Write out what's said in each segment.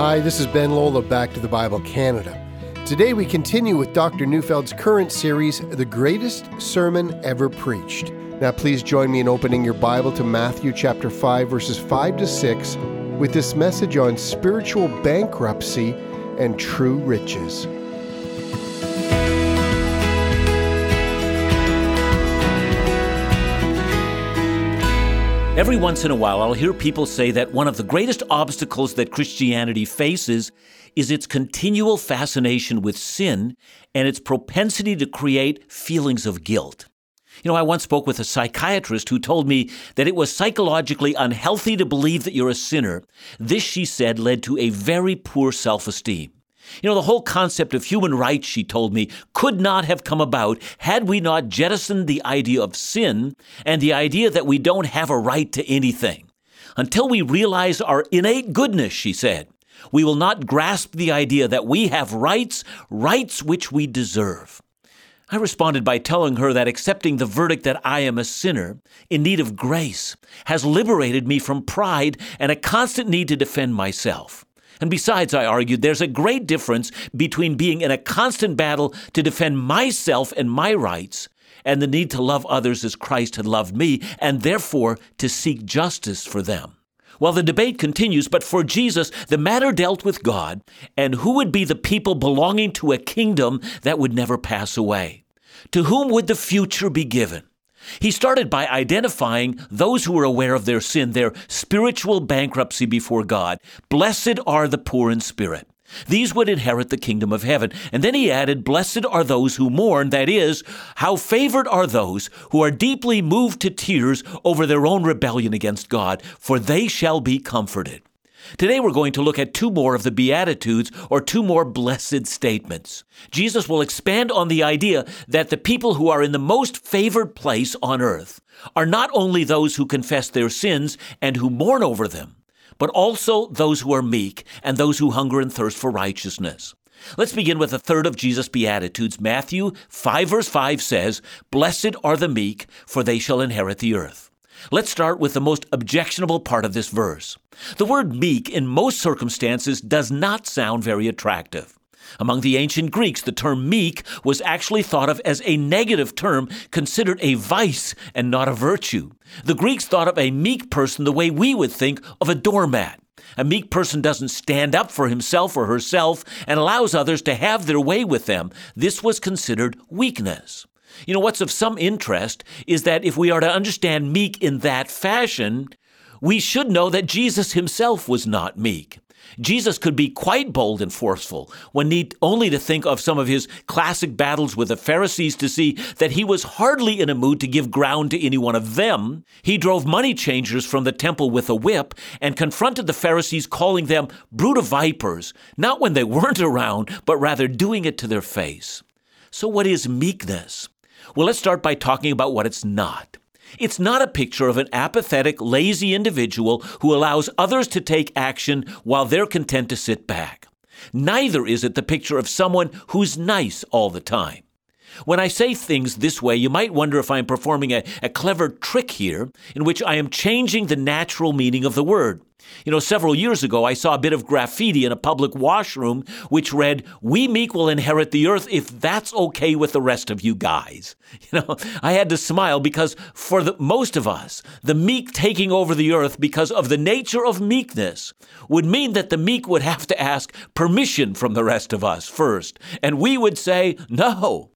Hi, this is Ben Lola, Back to the Bible Canada. Today we continue with Dr. Neufeld's current series, The Greatest Sermon Ever Preached. Now please join me in opening your Bible to Matthew chapter 5, verses 5 to 6, with this message on spiritual bankruptcy and true riches. Every once in a while, I'll hear people say that one of the greatest obstacles that Christianity faces is its continual fascination with sin and its propensity to create feelings of guilt. You know, I once spoke with a psychiatrist who told me that it was psychologically unhealthy to believe that you're a sinner. This, she said, led to a very poor self esteem. You know, the whole concept of human rights, she told me, could not have come about had we not jettisoned the idea of sin and the idea that we don't have a right to anything. Until we realize our innate goodness, she said, we will not grasp the idea that we have rights, rights which we deserve. I responded by telling her that accepting the verdict that I am a sinner in need of grace has liberated me from pride and a constant need to defend myself. And besides, I argued, there's a great difference between being in a constant battle to defend myself and my rights and the need to love others as Christ had loved me, and therefore to seek justice for them. Well, the debate continues, but for Jesus, the matter dealt with God and who would be the people belonging to a kingdom that would never pass away. To whom would the future be given? He started by identifying those who were aware of their sin, their spiritual bankruptcy before God. Blessed are the poor in spirit. These would inherit the kingdom of heaven. And then he added, Blessed are those who mourn. That is, how favored are those who are deeply moved to tears over their own rebellion against God, for they shall be comforted. Today we're going to look at two more of the Beatitudes or two more blessed statements. Jesus will expand on the idea that the people who are in the most favored place on earth are not only those who confess their sins and who mourn over them, but also those who are meek and those who hunger and thirst for righteousness. Let's begin with the third of Jesus' Beatitudes. Matthew 5 verse 5 says, Blessed are the meek, for they shall inherit the earth. Let's start with the most objectionable part of this verse. The word meek in most circumstances does not sound very attractive. Among the ancient Greeks, the term meek was actually thought of as a negative term, considered a vice and not a virtue. The Greeks thought of a meek person the way we would think of a doormat. A meek person doesn't stand up for himself or herself and allows others to have their way with them. This was considered weakness. You know, what's of some interest is that if we are to understand meek in that fashion, we should know that Jesus himself was not meek. Jesus could be quite bold and forceful when need only to think of some of his classic battles with the Pharisees to see that he was hardly in a mood to give ground to any one of them. He drove money changers from the temple with a whip and confronted the Pharisees, calling them brood of vipers, not when they weren't around, but rather doing it to their face. So, what is meekness? Well, let's start by talking about what it's not. It's not a picture of an apathetic, lazy individual who allows others to take action while they're content to sit back. Neither is it the picture of someone who's nice all the time. When I say things this way, you might wonder if I am performing a, a clever trick here in which I am changing the natural meaning of the word. You know, several years ago, I saw a bit of graffiti in a public washroom which read, We meek will inherit the earth if that's okay with the rest of you guys. You know, I had to smile because for the, most of us, the meek taking over the earth because of the nature of meekness would mean that the meek would have to ask permission from the rest of us first. And we would say, No,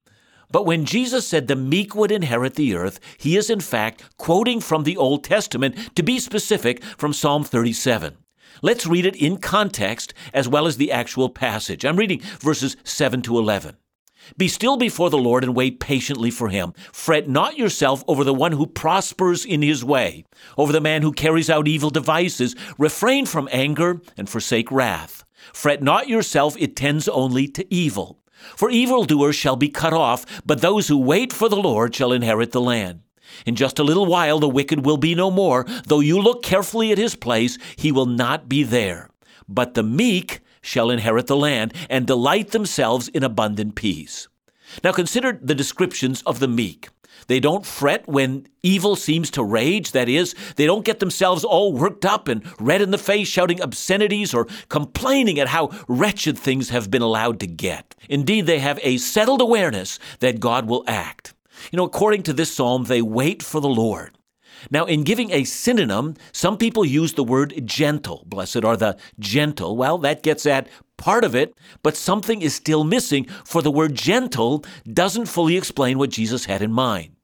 but when Jesus said the meek would inherit the earth, he is in fact quoting from the Old Testament, to be specific, from Psalm 37. Let's read it in context as well as the actual passage. I'm reading verses 7 to 11. Be still before the Lord and wait patiently for him. Fret not yourself over the one who prospers in his way, over the man who carries out evil devices. Refrain from anger and forsake wrath. Fret not yourself, it tends only to evil. For evildoers shall be cut off, but those who wait for the Lord shall inherit the land. In just a little while the wicked will be no more. Though you look carefully at his place, he will not be there. But the meek shall inherit the land and delight themselves in abundant peace. Now consider the descriptions of the meek. They don't fret when evil seems to rage. That is, they don't get themselves all worked up and red in the face, shouting obscenities or complaining at how wretched things have been allowed to get. Indeed, they have a settled awareness that God will act. You know, according to this psalm, they wait for the Lord. Now, in giving a synonym, some people use the word gentle. Blessed are the gentle. Well, that gets at part of it, but something is still missing, for the word gentle doesn't fully explain what Jesus had in mind.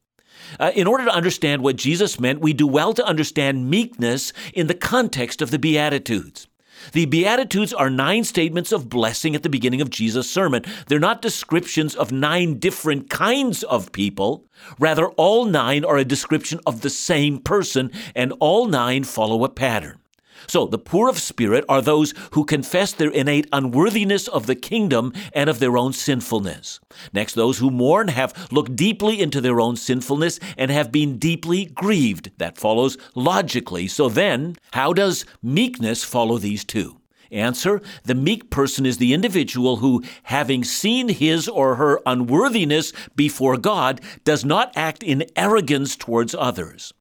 Uh, in order to understand what Jesus meant, we do well to understand meekness in the context of the Beatitudes. The Beatitudes are nine statements of blessing at the beginning of Jesus' sermon. They're not descriptions of nine different kinds of people. Rather, all nine are a description of the same person, and all nine follow a pattern. So, the poor of spirit are those who confess their innate unworthiness of the kingdom and of their own sinfulness. Next, those who mourn have looked deeply into their own sinfulness and have been deeply grieved. That follows logically. So, then, how does meekness follow these two? Answer The meek person is the individual who, having seen his or her unworthiness before God, does not act in arrogance towards others.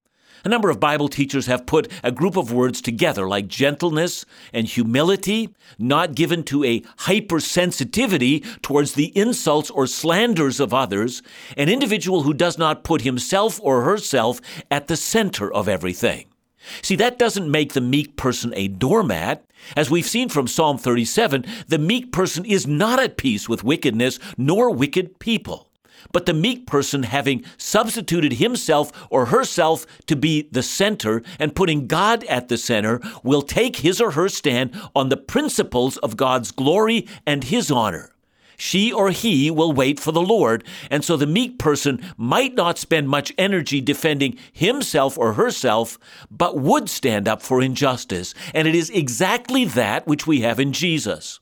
A number of Bible teachers have put a group of words together like gentleness and humility, not given to a hypersensitivity towards the insults or slanders of others, an individual who does not put himself or herself at the center of everything. See, that doesn't make the meek person a doormat. As we've seen from Psalm 37, the meek person is not at peace with wickedness nor wicked people. But the meek person, having substituted himself or herself to be the center and putting God at the center, will take his or her stand on the principles of God's glory and his honor. She or he will wait for the Lord, and so the meek person might not spend much energy defending himself or herself, but would stand up for injustice. And it is exactly that which we have in Jesus.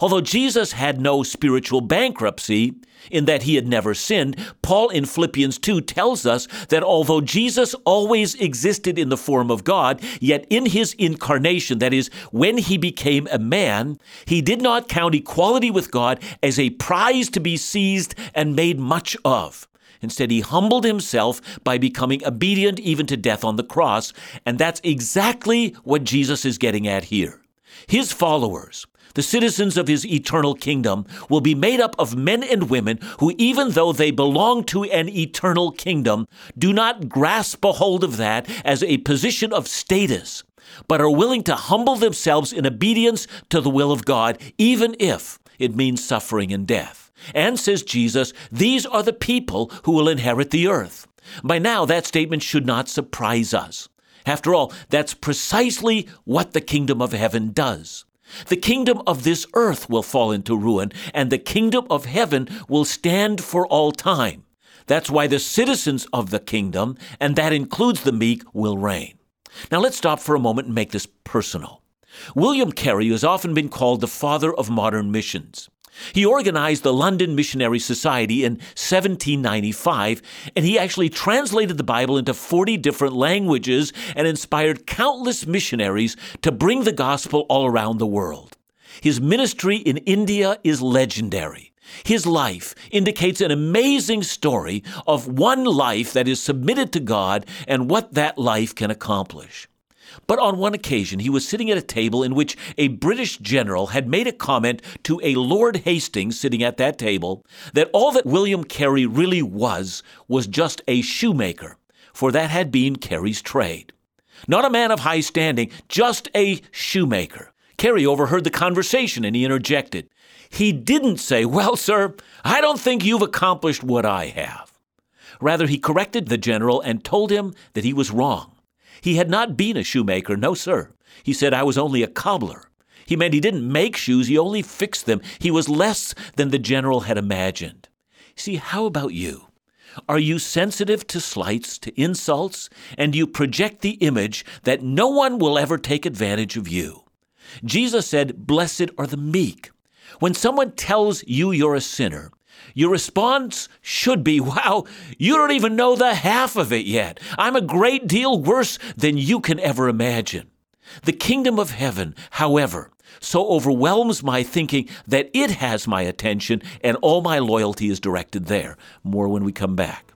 Although Jesus had no spiritual bankruptcy, in that he had never sinned, Paul in Philippians 2 tells us that although Jesus always existed in the form of God, yet in his incarnation, that is, when he became a man, he did not count equality with God as a prize to be seized and made much of. Instead, he humbled himself by becoming obedient even to death on the cross, and that's exactly what Jesus is getting at here. His followers, the citizens of his eternal kingdom will be made up of men and women who, even though they belong to an eternal kingdom, do not grasp a hold of that as a position of status, but are willing to humble themselves in obedience to the will of God, even if it means suffering and death. And, says Jesus, these are the people who will inherit the earth. By now, that statement should not surprise us. After all, that's precisely what the kingdom of heaven does. The kingdom of this earth will fall into ruin, and the kingdom of heaven will stand for all time. That's why the citizens of the kingdom, and that includes the meek, will reign. Now let's stop for a moment and make this personal. William Carey has often been called the father of modern missions. He organized the London Missionary Society in 1795, and he actually translated the Bible into 40 different languages and inspired countless missionaries to bring the gospel all around the world. His ministry in India is legendary. His life indicates an amazing story of one life that is submitted to God and what that life can accomplish. But on one occasion, he was sitting at a table in which a British general had made a comment to a Lord Hastings sitting at that table that all that William Carey really was was just a shoemaker, for that had been Carey's trade. Not a man of high standing, just a shoemaker. Carey overheard the conversation and he interjected. He didn't say, Well, sir, I don't think you've accomplished what I have. Rather, he corrected the general and told him that he was wrong. He had not been a shoemaker, no, sir. He said, I was only a cobbler. He meant he didn't make shoes, he only fixed them. He was less than the general had imagined. See, how about you? Are you sensitive to slights, to insults, and you project the image that no one will ever take advantage of you? Jesus said, Blessed are the meek. When someone tells you you're a sinner, your response should be, Wow, you don't even know the half of it yet. I'm a great deal worse than you can ever imagine. The kingdom of heaven, however, so overwhelms my thinking that it has my attention and all my loyalty is directed there. More when we come back.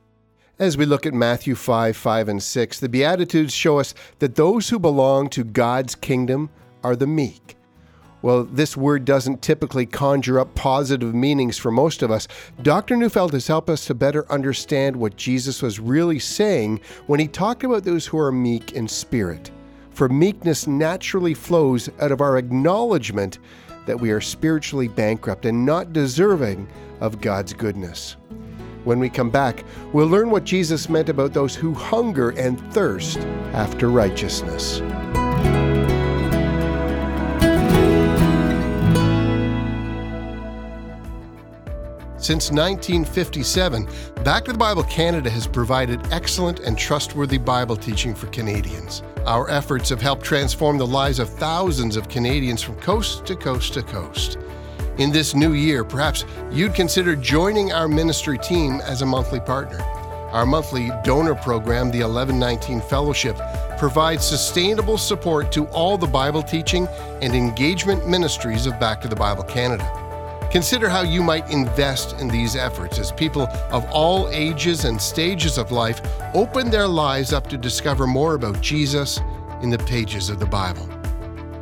As we look at Matthew 5, 5, and 6, the Beatitudes show us that those who belong to God's kingdom are the meek. Well, this word doesn't typically conjure up positive meanings for most of us. Dr. Neufeld has helped us to better understand what Jesus was really saying when he talked about those who are meek in spirit. For meekness naturally flows out of our acknowledgement that we are spiritually bankrupt and not deserving of God's goodness. When we come back, we'll learn what Jesus meant about those who hunger and thirst after righteousness. Since 1957, Back to the Bible Canada has provided excellent and trustworthy Bible teaching for Canadians. Our efforts have helped transform the lives of thousands of Canadians from coast to coast to coast. In this new year, perhaps you'd consider joining our ministry team as a monthly partner. Our monthly donor program, the 1119 Fellowship, provides sustainable support to all the Bible teaching and engagement ministries of Back to the Bible Canada. Consider how you might invest in these efforts as people of all ages and stages of life open their lives up to discover more about Jesus in the pages of the Bible.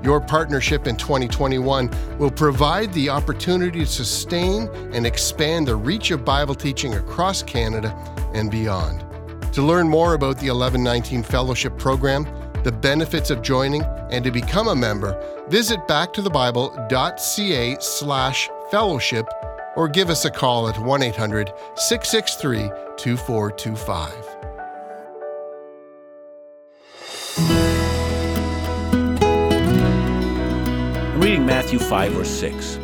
Your partnership in 2021 will provide the opportunity to sustain and expand the reach of Bible teaching across Canada and beyond. To learn more about the 1119 Fellowship Program, the benefits of joining, and to become a member, visit backtothebible.ca slash fellowship or give us a call at 1 800 663 2425. I'm reading Matthew 5, or 6.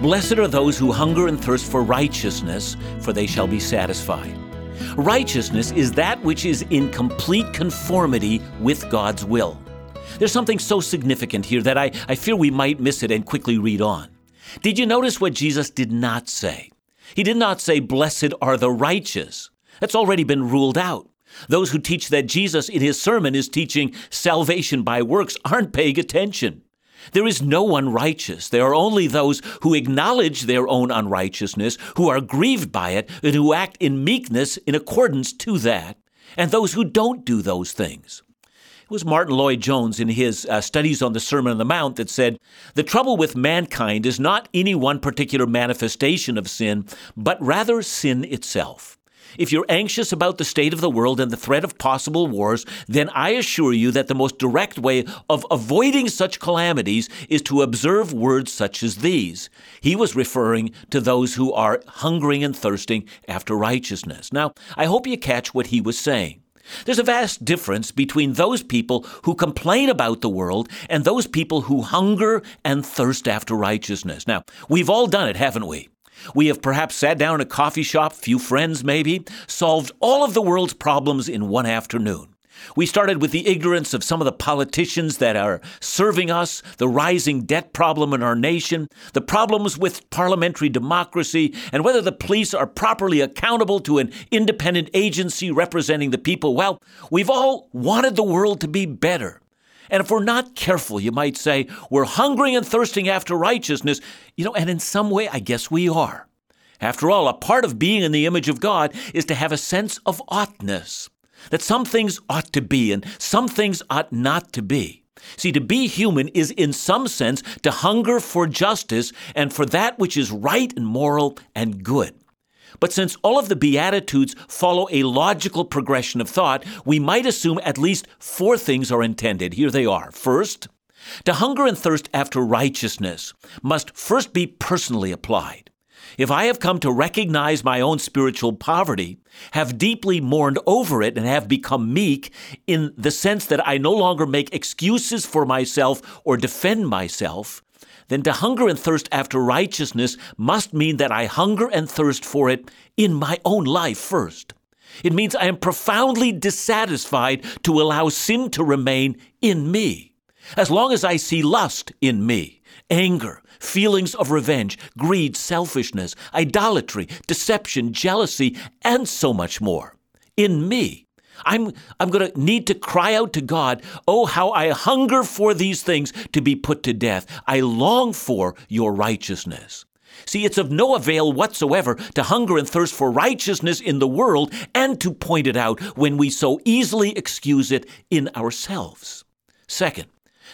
Blessed are those who hunger and thirst for righteousness, for they shall be satisfied. Righteousness is that which is in complete conformity with God's will. There's something so significant here that I, I fear we might miss it and quickly read on. Did you notice what Jesus did not say? He did not say, Blessed are the righteous. That's already been ruled out. Those who teach that Jesus in his sermon is teaching salvation by works aren't paying attention. There is no one righteous. There are only those who acknowledge their own unrighteousness, who are grieved by it, and who act in meekness in accordance to that, and those who don't do those things was Martyn Lloyd-Jones in his uh, studies on the Sermon on the Mount that said, The trouble with mankind is not any one particular manifestation of sin, but rather sin itself. If you're anxious about the state of the world and the threat of possible wars, then I assure you that the most direct way of avoiding such calamities is to observe words such as these. He was referring to those who are hungering and thirsting after righteousness. Now, I hope you catch what he was saying. There's a vast difference between those people who complain about the world and those people who hunger and thirst after righteousness. Now, we've all done it, haven't we? We have perhaps sat down in a coffee shop, few friends maybe, solved all of the world's problems in one afternoon. We started with the ignorance of some of the politicians that are serving us, the rising debt problem in our nation, the problems with parliamentary democracy, and whether the police are properly accountable to an independent agency representing the people. Well, we've all wanted the world to be better. And if we're not careful, you might say, we're hungering and thirsting after righteousness, you know, and in some way, I guess we are. After all, a part of being in the image of God is to have a sense of oughtness that some things ought to be and some things ought not to be. See, to be human is in some sense to hunger for justice and for that which is right and moral and good. But since all of the Beatitudes follow a logical progression of thought, we might assume at least four things are intended. Here they are. First, to hunger and thirst after righteousness must first be personally applied. If I have come to recognize my own spiritual poverty, have deeply mourned over it, and have become meek in the sense that I no longer make excuses for myself or defend myself, then to hunger and thirst after righteousness must mean that I hunger and thirst for it in my own life first. It means I am profoundly dissatisfied to allow sin to remain in me. As long as I see lust in me, anger, feelings of revenge, greed, selfishness, idolatry, deception, jealousy, and so much more. In me, I'm, I'm going to need to cry out to God, Oh, how I hunger for these things to be put to death. I long for your righteousness. See, it's of no avail whatsoever to hunger and thirst for righteousness in the world and to point it out when we so easily excuse it in ourselves. Second,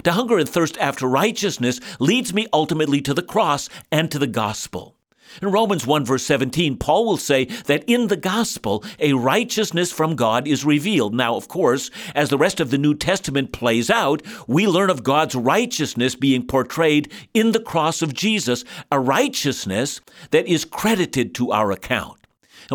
to hunger and thirst after righteousness leads me ultimately to the cross and to the gospel. In Romans 1 verse 17, Paul will say that in the gospel, a righteousness from God is revealed. Now, of course, as the rest of the New Testament plays out, we learn of God's righteousness being portrayed in the cross of Jesus, a righteousness that is credited to our account.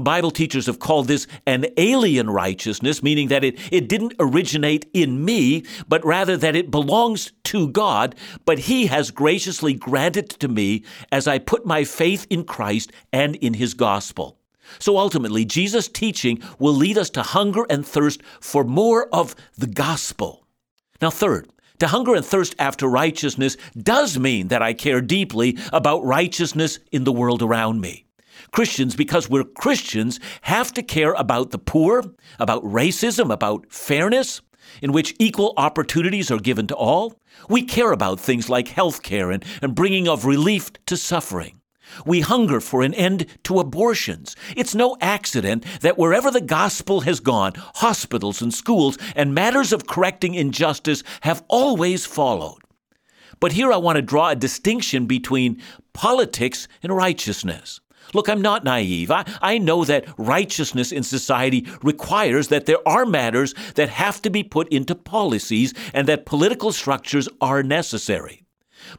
Bible teachers have called this an alien righteousness, meaning that it, it didn't originate in me, but rather that it belongs to God, but He has graciously granted to me as I put my faith in Christ and in His gospel. So ultimately, Jesus' teaching will lead us to hunger and thirst for more of the gospel. Now, third, to hunger and thirst after righteousness does mean that I care deeply about righteousness in the world around me. Christians, because we're Christians, have to care about the poor, about racism, about fairness, in which equal opportunities are given to all. We care about things like health care and, and bringing of relief to suffering. We hunger for an end to abortions. It's no accident that wherever the gospel has gone, hospitals and schools and matters of correcting injustice have always followed. But here I want to draw a distinction between politics and righteousness. Look, I'm not naive. I, I know that righteousness in society requires that there are matters that have to be put into policies and that political structures are necessary.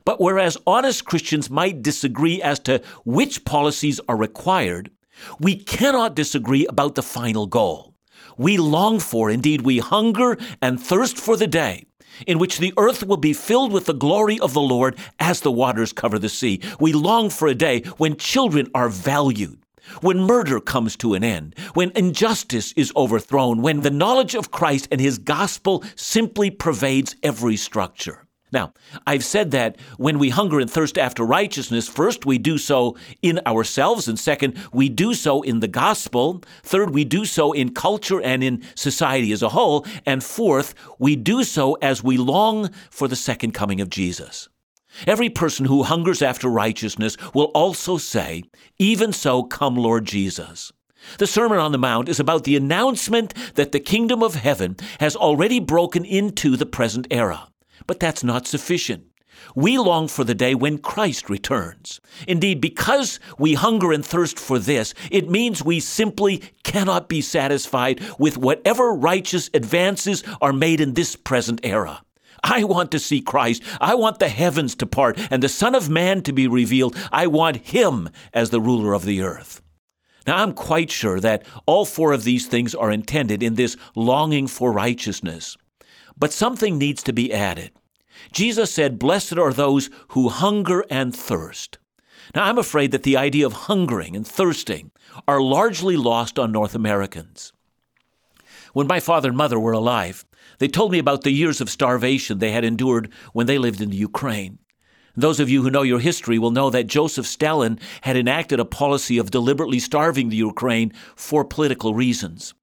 But whereas honest Christians might disagree as to which policies are required, we cannot disagree about the final goal. We long for, indeed, we hunger and thirst for the day in which the earth will be filled with the glory of the Lord as the waters cover the sea. We long for a day when children are valued. When murder comes to an end, when injustice is overthrown, when the knowledge of Christ and His gospel simply pervades every structure. Now, I've said that when we hunger and thirst after righteousness, first, we do so in ourselves, and second, we do so in the gospel. Third, we do so in culture and in society as a whole. And fourth, we do so as we long for the second coming of Jesus. Every person who hungers after righteousness will also say, Even so, come, Lord Jesus. The Sermon on the Mount is about the announcement that the kingdom of heaven has already broken into the present era. But that's not sufficient. We long for the day when Christ returns. Indeed, because we hunger and thirst for this, it means we simply cannot be satisfied with whatever righteous advances are made in this present era. I want to see Christ. I want the heavens to part and the Son of Man to be revealed. I want Him as the ruler of the earth. Now, I'm quite sure that all four of these things are intended in this longing for righteousness. But something needs to be added. Jesus said, Blessed are those who hunger and thirst. Now, I'm afraid that the idea of hungering and thirsting are largely lost on North Americans. When my father and mother were alive, they told me about the years of starvation they had endured when they lived in the Ukraine. Those of you who know your history will know that Joseph Stalin had enacted a policy of deliberately starving the Ukraine for political reasons.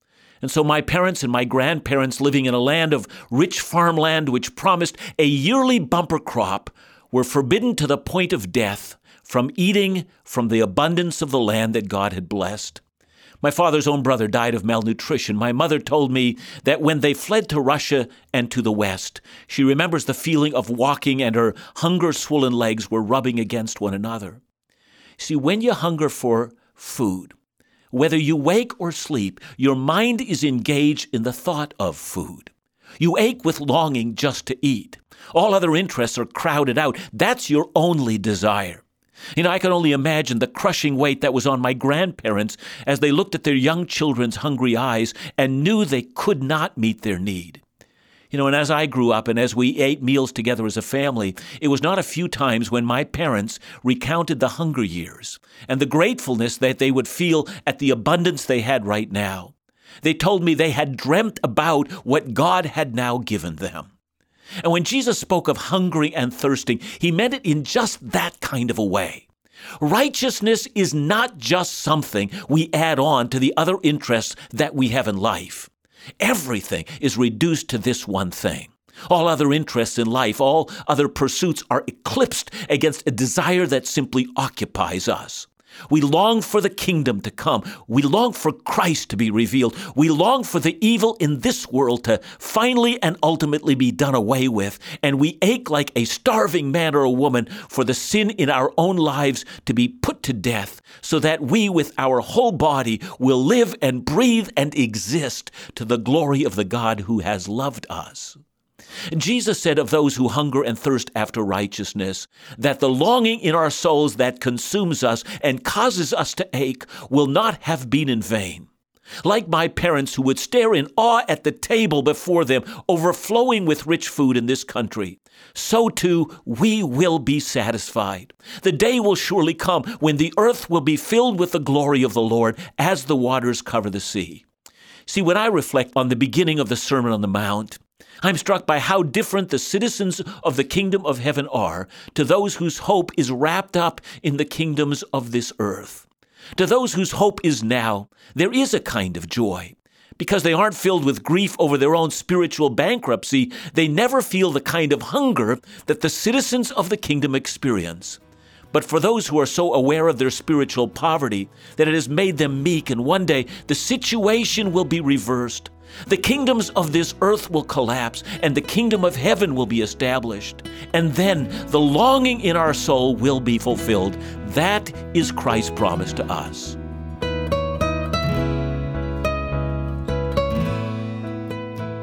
And so my parents and my grandparents, living in a land of rich farmland which promised a yearly bumper crop, were forbidden to the point of death from eating from the abundance of the land that God had blessed. My father's own brother died of malnutrition. My mother told me that when they fled to Russia and to the West, she remembers the feeling of walking and her hunger swollen legs were rubbing against one another. See, when you hunger for food, whether you wake or sleep, your mind is engaged in the thought of food. You ache with longing just to eat. All other interests are crowded out. That's your only desire. You know, I can only imagine the crushing weight that was on my grandparents as they looked at their young children's hungry eyes and knew they could not meet their need. You know, and as I grew up and as we ate meals together as a family, it was not a few times when my parents recounted the hunger years and the gratefulness that they would feel at the abundance they had right now. They told me they had dreamt about what God had now given them. And when Jesus spoke of hungering and thirsting, he meant it in just that kind of a way. Righteousness is not just something we add on to the other interests that we have in life. Everything is reduced to this one thing. All other interests in life, all other pursuits are eclipsed against a desire that simply occupies us. We long for the kingdom to come. We long for Christ to be revealed. We long for the evil in this world to finally and ultimately be done away with. And we ache like a starving man or a woman for the sin in our own lives to be put to death so that we, with our whole body, will live and breathe and exist to the glory of the God who has loved us. Jesus said of those who hunger and thirst after righteousness that the longing in our souls that consumes us and causes us to ache will not have been in vain. Like my parents who would stare in awe at the table before them, overflowing with rich food in this country, so too we will be satisfied. The day will surely come when the earth will be filled with the glory of the Lord as the waters cover the sea. See, when I reflect on the beginning of the Sermon on the Mount, I'm struck by how different the citizens of the kingdom of heaven are to those whose hope is wrapped up in the kingdoms of this earth. To those whose hope is now, there is a kind of joy. Because they aren't filled with grief over their own spiritual bankruptcy, they never feel the kind of hunger that the citizens of the kingdom experience. But for those who are so aware of their spiritual poverty that it has made them meek, and one day the situation will be reversed, the kingdoms of this earth will collapse, and the kingdom of heaven will be established. And then the longing in our soul will be fulfilled. That is Christ's promise to us.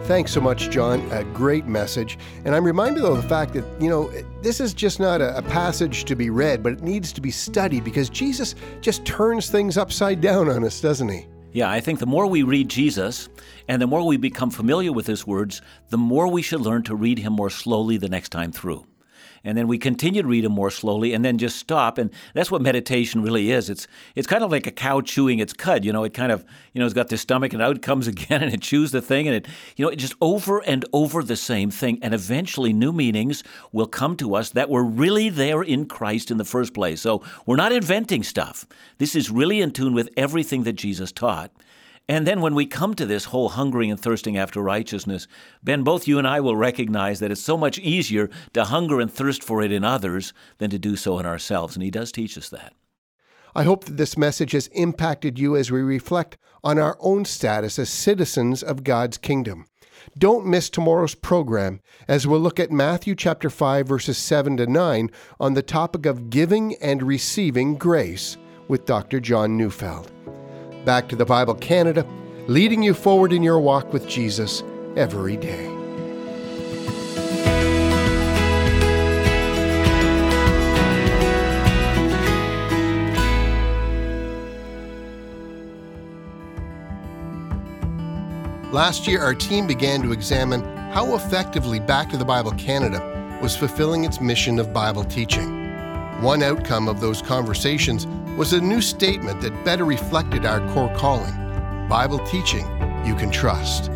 Thanks so much, John. A great message. And I'm reminded of the fact that, you know, this is just not a, a, passage to be read, but it needs to be studied because Jesus just turns things upside down on us, doesn't he? Yeah, I think the more we read Jesus and the more we become familiar with his words, the more we should learn to read him more slowly the next time through and then we continue to read them more slowly and then just stop. And that's what meditation really is. It's it's kind of like a cow chewing its cud you know it kind of you know it's got this stomach and out it comes again and it chews the thing and it you know it just over and over the same thing. And eventually new meanings will come to us that were really there in Christ in the first place. So we're not inventing stuff. This is really in tune with everything that Jesus taught and then when we come to this whole hungering and thirsting after righteousness, Ben, both you and I will recognize that it's so much easier to hunger and thirst for it in others than to do so in ourselves. And he does teach us that. I hope that this message has impacted you as we reflect on our own status as citizens of God's kingdom. Don't miss tomorrow's program as we'll look at Matthew chapter 5 verses 7 to 9 on the topic of giving and receiving grace with Dr. John Neufeld back to the Bible Canada, leading you forward in your walk with Jesus every day. Last year, our team began to examine how effectively Back to the Bible Canada was fulfilling its mission of Bible teaching. One outcome of those conversations was a new statement that better reflected our core calling Bible teaching you can trust.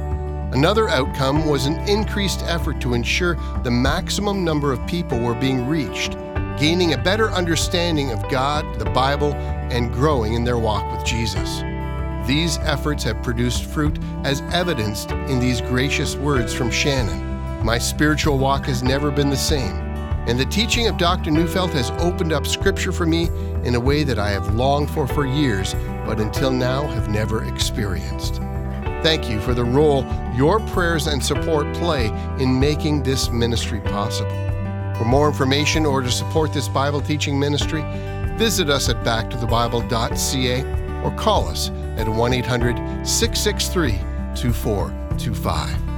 Another outcome was an increased effort to ensure the maximum number of people were being reached, gaining a better understanding of God, the Bible, and growing in their walk with Jesus. These efforts have produced fruit as evidenced in these gracious words from Shannon. My spiritual walk has never been the same. And the teaching of Dr. Neufeld has opened up Scripture for me in a way that I have longed for for years, but until now have never experienced. Thank you for the role your prayers and support play in making this ministry possible. For more information or to support this Bible teaching ministry, visit us at backtothebible.ca or call us at 1 800 663 2425.